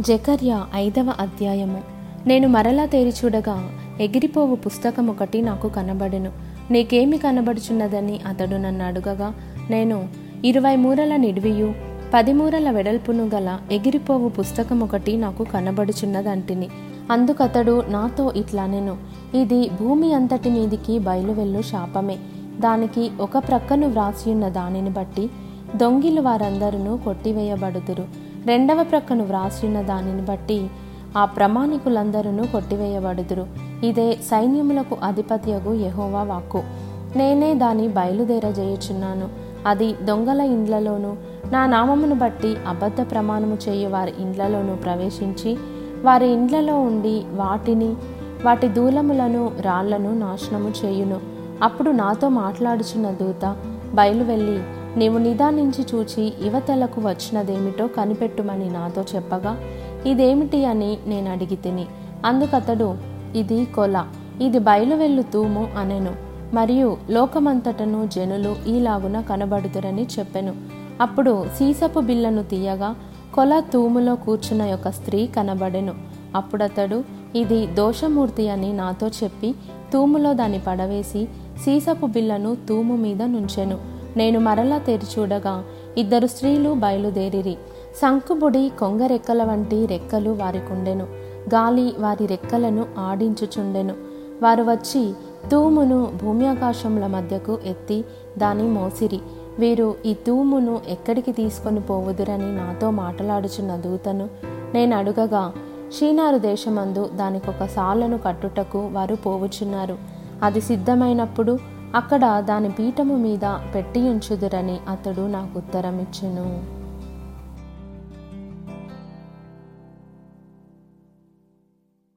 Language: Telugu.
జకర్య ఐదవ అధ్యాయము. నేను మరలా తేరిచూడగా ఎగిరిపోవు పుస్తకం ఒకటి నాకు కనబడెను. నీకేమి కనబడుచున్నదని అతడు నన్ను అడుగగా నేను ఇరవై మూరల నిడివియు పది మూరల వెడల్పును గల ఎగిరిపోవు పుస్తకం ఒకటి నాకు కనబడుచున్నదంటిని. అందుకతడు నాతో ఇట్లా నేను ఇది భూమి అంతటి మీదికి బయలువెళ్ళు శాపమే. దానికి ఒక ప్రక్కను వ్రాసియున్న దానిని బట్టి దొంగిలు వారందరూ కొట్టివేయబడుదురు. రెండవ ప్రక్కను వ్రాసిన దానిని బట్టి ఆ ప్రమాణికులందరూ కొట్టివేయబడుదురు. ఇదే సైన్యములకు అధిపత్యగు యహోవా వాక్కు. నేనే దాని బయలుదేరజేయుచున్నాను. అది దొంగల ఇండ్లలోనూ నా నామమును బట్టి అబద్ధ ప్రమాణము చేయు వారి ఇండ్లలోనూ ప్రవేశించి వారి ఇండ్లలో ఉండి వాటిని వాటి దూలములను రాళ్ళను నాశనము చేయును. అప్పుడు నాతో మాట్లాడుచున్న దూత బయలు వెళ్ళి నీవు నిదానించి చూచి యువతలకు వచ్చినదేమిటో కనిపెట్టుమని నాతో చెప్పగా ఇదేమిటి అని నేను అడిగి తిని అందుకతడు ఇది కొల ఇది బయలువెళ్ళు తూము అనెను మరియు లోకమంతటను జనులు ఈలాగున కనబడుతురని చెప్పెను. అప్పుడు సీసపు బిల్లను తీయగా కొల తూములో కూర్చున్న యొక్క స్త్రీ కనబడెను. అప్పుడతడు ఇది దోషమూర్తి అని నాతో చెప్పి తూములో దాన్ని పడవేసి సీసపు బిల్లను తూము మీద నుంచెను. నేను మరలా తెరిచూడగా ఇద్దరు స్త్రీలు బయలుదేరిరి. శంకుబుడి కొంగరెక్కల వంటి రెక్కలు వారికుండెను గాలి వారి రెక్కలను ఆడించుచుండెను. వారు వచ్చి తూమును భూమి ఆకాశముల మధ్యకు ఎత్తి దాని మోసిరి. వీరు ఈ తూమును ఎక్కడికి తీసుకొని పోవుదురని నాతో మాట్లాడుచున్న దూతను నేను అడుగగా షీనారు దేశమందు దానికొక సాలను కట్టుటకు వారు పోవుచున్నారు. అది సిద్ధమైనప్పుడు అక్కడ దాని పీఠము మీద పెట్టియుంచుదురని అతడు నాకు ఉత్తరమిచ్చెను.